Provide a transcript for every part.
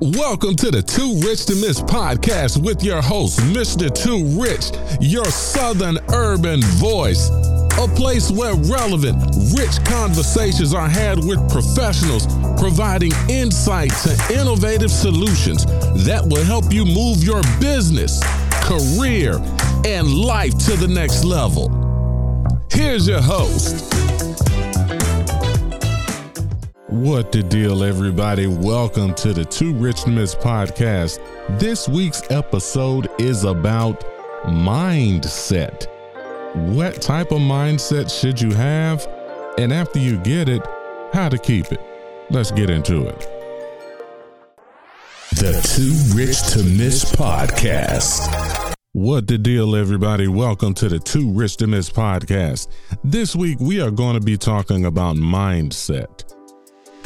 Welcome to the Too Rich to Miss podcast with your host, Mr. Too Rich, your Southern urban voice. A place where relevant, rich conversations are had with professionals providing insight to innovative solutions that will help you move your business, career, and life to the next level. Here's your host. What the deal, everybody? Welcome to the Too Rich to Miss podcast. This week's episode is about mindset. What type of mindset should you have? And after you get it, how to keep it. Let's get into it. The Too Rich to Miss podcast. What the deal, everybody? Welcome to the Too Rich to Miss podcast. This week, we are going to be talking about mindset.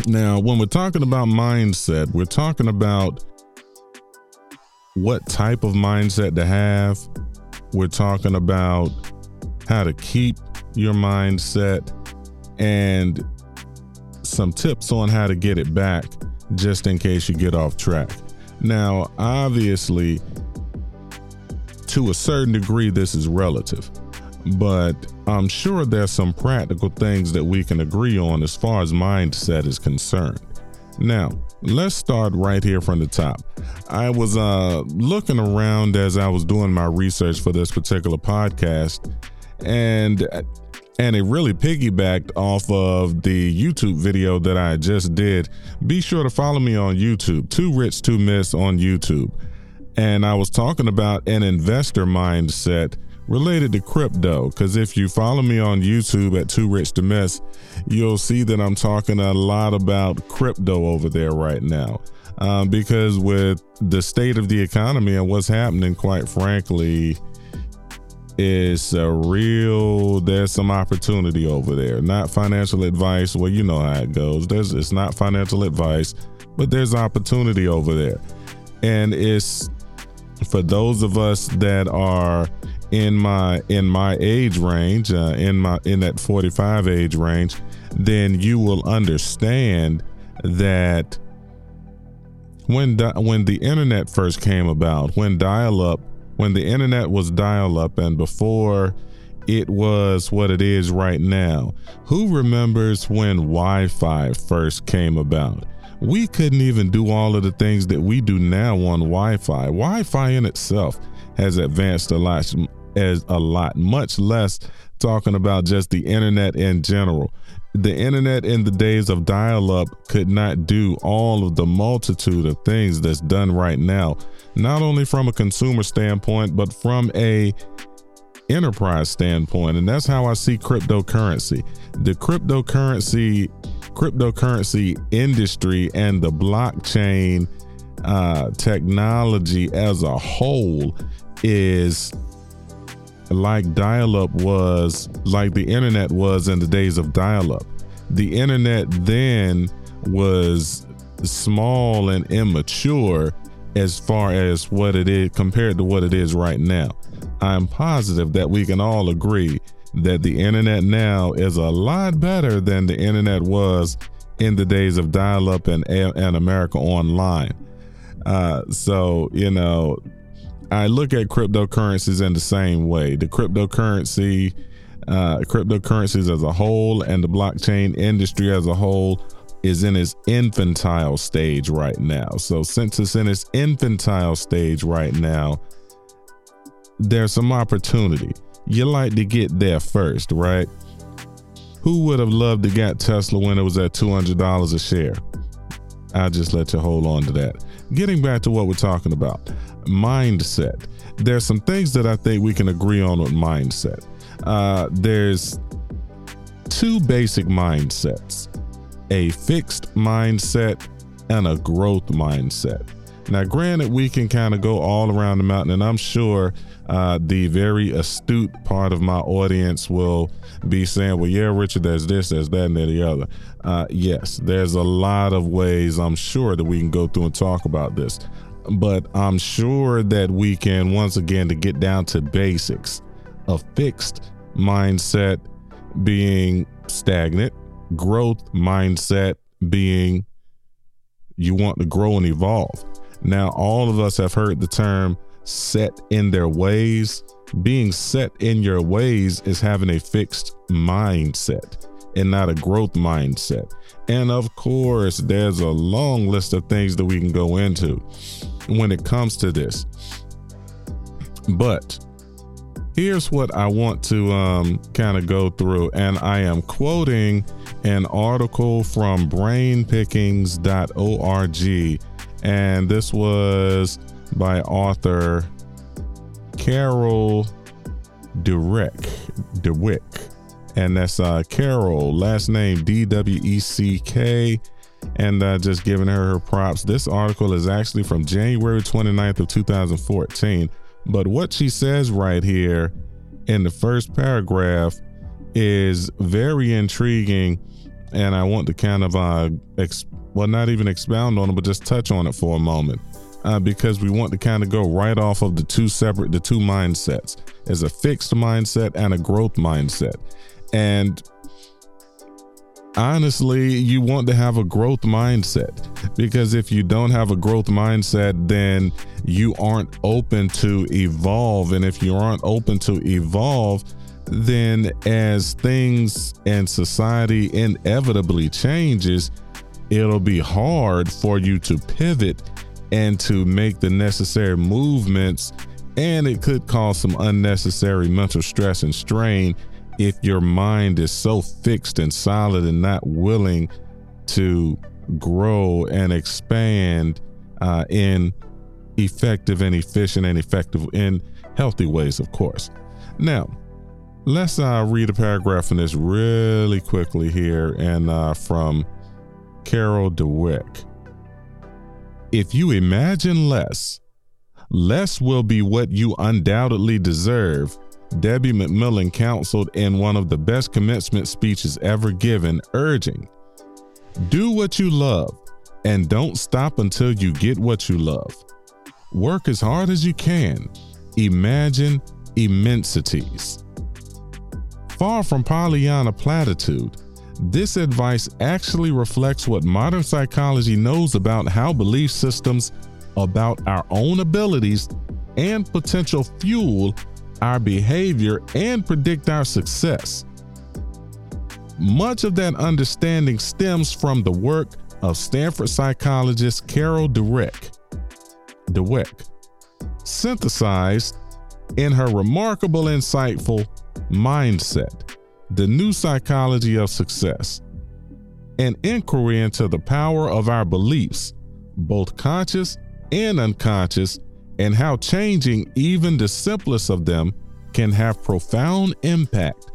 Now, when we're talking about mindset, we're talking about what type of mindset to have. We're talking about how to keep your mindset and some tips on how to get it back just in case you get off track. Now, obviously, to a certain degree, this is relative but I'm sure there's some practical things that we can agree on as far as mindset is concerned. Now, let's start right here from the top. I was uh, looking around as I was doing my research for this particular podcast, and and it really piggybacked off of the YouTube video that I just did. Be sure to follow me on YouTube, Too Rich to Miss on YouTube. And I was talking about an investor mindset related to crypto. Because if you follow me on YouTube at Too Rich to Miss, you'll see that I'm talking a lot about crypto over there right now. Um, because with the state of the economy and what's happening, quite frankly, is a real there's some opportunity over there not financial advice well you know how it goes there's it's not financial advice but there's opportunity over there and it's for those of us that are in my in my age range, uh, in my in that 45 age range, then you will understand that when di- when the internet first came about, when dial up, when the internet was dial up, and before it was what it is right now. Who remembers when Wi Fi first came about? We couldn't even do all of the things that we do now on Wi Fi. Wi Fi in itself has advanced a lot as a lot, much less talking about just the internet in general. The internet in the days of dial up could not do all of the multitude of things that's done right now, not only from a consumer standpoint, but from a enterprise standpoint. And that's how I see cryptocurrency. The cryptocurrency cryptocurrency industry and the blockchain uh, technology as a whole is like dial up was, like the internet was in the days of dial up. The internet then was small and immature as far as what it is compared to what it is right now. I'm positive that we can all agree that the internet now is a lot better than the internet was in the days of dial up and, and America Online. Uh, so, you know, I look at cryptocurrencies in the same way. The cryptocurrency, uh, cryptocurrencies as a whole, and the blockchain industry as a whole is in its infantile stage right now. So, since it's in its infantile stage right now, there's some opportunity. You like to get there first, right? Who would have loved to get Tesla when it was at $200 a share? I'll just let you hold on to that. Getting back to what we're talking about mindset. There's some things that I think we can agree on with mindset. Uh, there's two basic mindsets a fixed mindset and a growth mindset. Now, granted, we can kind of go all around the mountain, and I'm sure uh, the very astute part of my audience will be saying, Well, yeah, Richard, there's this, there's that, and there's the other. Uh, yes, there's a lot of ways I'm sure that we can go through and talk about this but I'm sure that we can once again to get down to basics. A fixed mindset being stagnant, growth mindset being you want to grow and evolve. Now, all of us have heard the term set in their ways. Being set in your ways is having a fixed mindset and not a growth mindset. And of course, there's a long list of things that we can go into when it comes to this. But here's what I want to um, kind of go through. And I am quoting an article from brainpickings.org. And this was by author Carol Dweck. Dweck. And that's uh, Carol, last name D W E C K. And uh, just giving her her props. This article is actually from January 29th of 2014 but what she says right here in the first paragraph is very intriguing. And I want to kind of, uh, well, not even expound on it, but just touch on it for a moment. Uh, because we want to kind of go right off of the two separate, the two mindsets as a fixed mindset and a growth mindset. And honestly, you want to have a growth mindset because if you don't have a growth mindset, then you aren't open to evolve. And if you aren't open to evolve, then as things and society inevitably changes, it'll be hard for you to pivot and to make the necessary movements. And it could cause some unnecessary mental stress and strain if your mind is so fixed and solid and not willing to grow and expand uh, in effective and efficient and effective in healthy ways, of course. Now, let's uh, read a paragraph from this really quickly here and uh, from Carol Dweck. If you imagine less, less will be what you undoubtedly deserve Debbie McMillan counseled in one of the best commencement speeches ever given, urging, Do what you love and don't stop until you get what you love. Work as hard as you can. Imagine immensities. Far from Pollyanna platitude, this advice actually reflects what modern psychology knows about how belief systems about our own abilities and potential fuel our behavior, and predict our success. Much of that understanding stems from the work of Stanford psychologist Carol Dweck, Dweck synthesized in her remarkable, insightful Mindset The New Psychology of Success, an inquiry into the power of our beliefs, both conscious and unconscious, and how changing even the simplest of them can have profound impact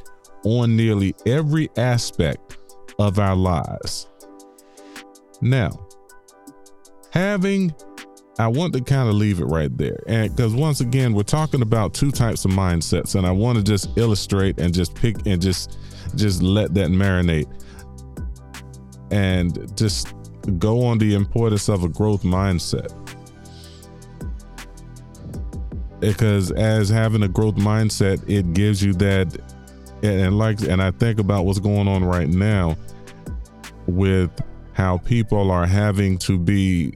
on nearly every aspect of our lives. Now, having I want to kind of leave it right there. And because once again, we're talking about two types of mindsets, and I want to just illustrate and just pick and just just let that marinate and just go on the importance of a growth mindset because as having a growth mindset, it gives you that and like and I think about what's going on right now with how people are having to be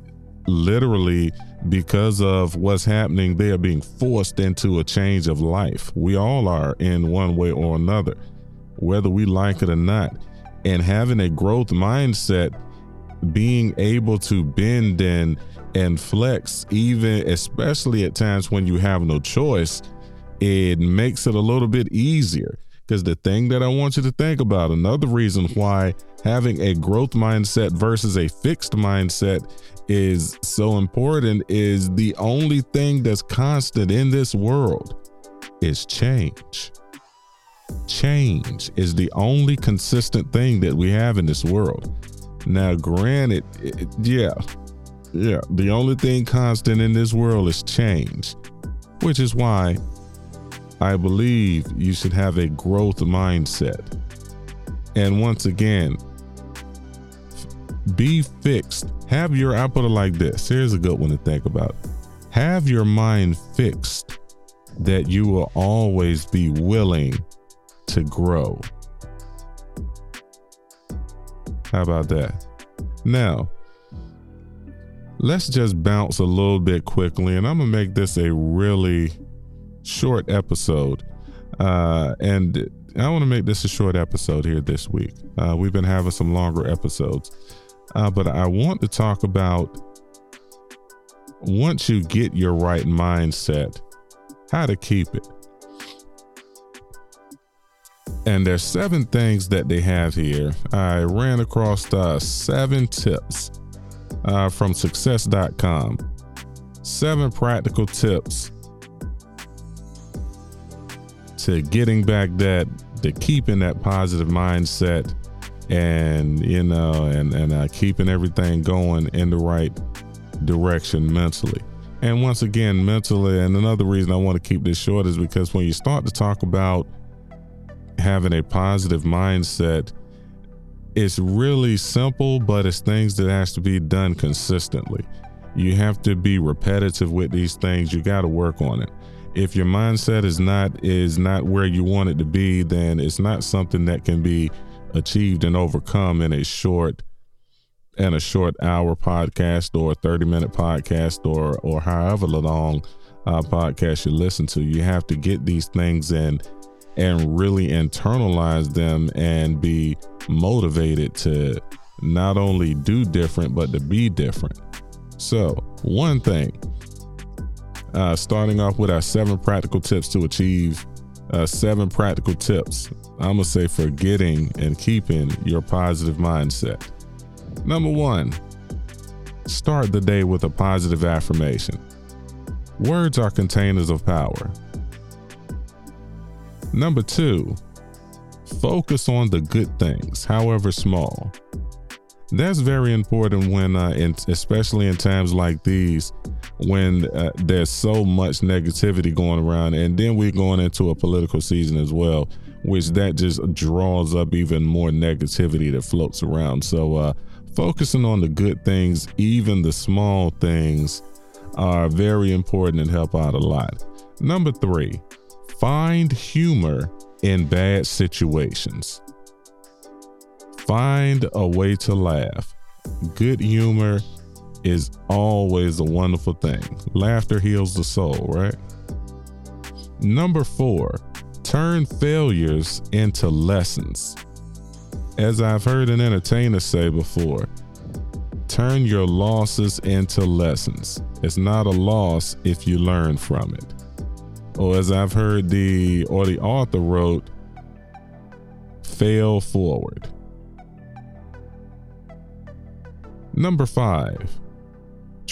literally because of what's happening they are being forced into a change of life we all are in one way or another whether we like it or not and having a growth mindset being able to bend and and flex, even especially at times when you have no choice, it makes it a little bit easier. Because the thing that I want you to think about, another reason why having a growth mindset versus a fixed mindset is so important is the only thing that's constant in this world is change. Change is the only consistent thing that we have in this world. Now, granted, it, yeah, yeah, the only thing constant in this world is change, which is why I believe you should have a growth mindset. And once again, be fixed. Have your, I put it like this. Here's a good one to think about. Have your mind fixed that you will always be willing to grow. How about that? Now, let's just bounce a little bit quickly, and I'm gonna make this a really short episode. Uh, and I want to make this a short episode here this week. Uh, we've been having some longer episodes, uh, but I want to talk about once you get your right mindset, how to keep it. And there's seven things that they have here. I ran across uh, seven tips uh, from success.com. Seven practical tips to getting back that, to keeping that positive mindset and, you know, and, and uh, keeping everything going in the right direction mentally. And once again, mentally, and another reason I want to keep this short is because when you start to talk about having a positive mindset, it's really simple, but it's things that has to be done consistently. You have to be repetitive with these things. You got to work on it. If your mindset is not is not where you want it to be, then it's not something that can be achieved and overcome in a short and a short hour podcast or a 30 minute podcast or or however long uh, podcast you listen to. You have to get these things in and really internalize them and be motivated to not only do different, but to be different. So, one thing, uh, starting off with our seven practical tips to achieve uh, seven practical tips, I'm to say for getting and keeping your positive mindset. Number one, start the day with a positive affirmation. Words are containers of power. Number two, focus on the good things, however small. That's very important when, uh, in, especially in times like these, when uh, there's so much negativity going around, and then we're going into a political season as well, which that just draws up even more negativity that floats around. So, uh, focusing on the good things, even the small things, are very important and help out a lot. Number three, Find humor in bad situations. Find a way to laugh. Good humor is always a wonderful thing. Laughter heals the soul, right? Number four, turn failures into lessons. As I've heard an entertainer say before, turn your losses into lessons. It's not a loss if you learn from it or as I've heard the or the author wrote, fail forward. Number five,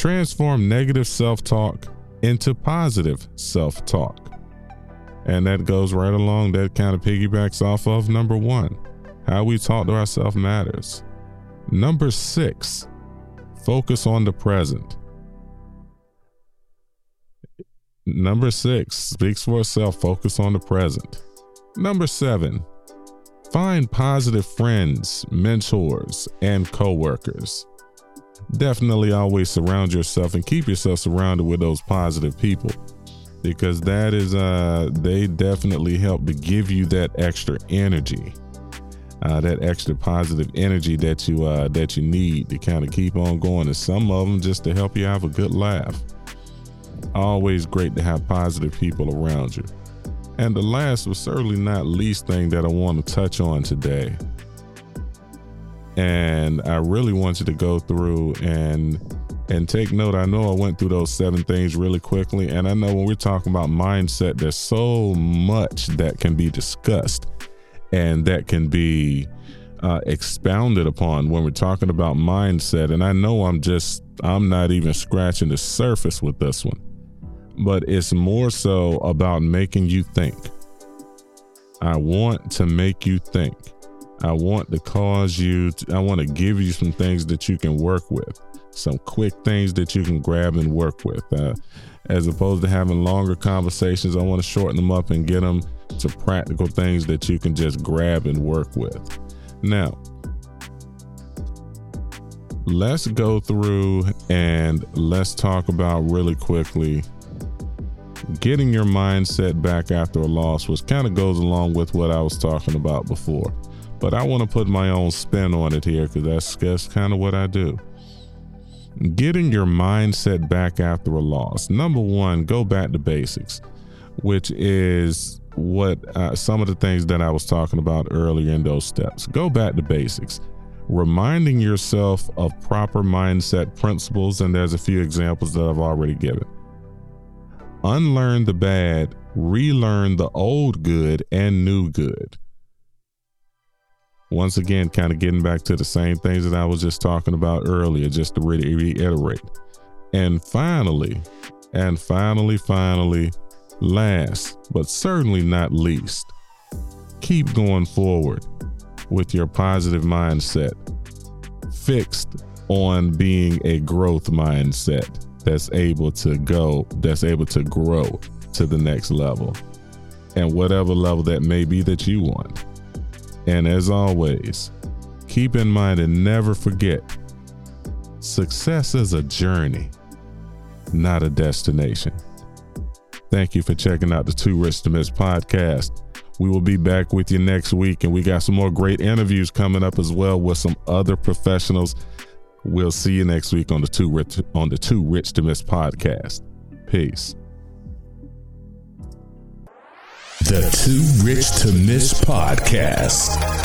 transform negative self talk into positive self talk. And that goes right along, that kind of piggybacks off of number one how we talk to ourselves matters. Number six, focus on the present. Number six speaks for itself, focus on the present. Number seven, find positive friends, mentors, and coworkers. Definitely always surround yourself and keep yourself surrounded with those positive people because that is uh they definitely help to give you that extra energy uh, that extra positive energy that you uh, that you need to kind of keep on going and some of them just to help you have a good laugh always great to have positive people around you. And the last but certainly not least thing that I want to touch on today. And I really want you to go through and and take note. I know I went through those seven things really quickly. And I know when we're talking about mindset, there's so much that can be discussed and that can be uh, expounded upon when we're talking about mindset. And I know I'm just, I'm not even scratching the surface with this one but it's more so about making you think. I want to make you think. I want to cause you, to, I want to give you some things that you can work with, some quick things that you can grab and work with. Uh, as opposed to having longer conversations, I want to shorten them up and get them to practical things that you can just grab and work with. Now, let's go through and let's talk about really quickly getting your mindset back after a loss, which kind of goes along with what I was talking about before. But I want to put my own spin on it here because that's, that's kind of what I do. getting your mindset back after a loss. Number one, go back to basics, which is what uh, some of the things that I was talking about earlier in those steps. Go back to basics, reminding yourself of proper mindset principles. And there's a few examples that I've already given. Unlearn the bad, relearn the old good and new good. Once again, kind of getting back to the same things that I was just talking about earlier, just to really reiterate. And finally, and finally, finally, last but certainly not least, keep going forward with your positive mindset, fixed on being a growth mindset that's able to go, that's able to grow to the next level and whatever level that may be that you want. And as always, keep in mind and never forget success is a journey, not a destination. Thank you for checking out the Too Rich to Miss podcast. We will be back with you next week, and we got some more great interviews coming up as well with some other professionals. We'll see you next week on the Too Rich on the Too Rich to Miss podcast. Peace. The Too Rich to Miss podcast.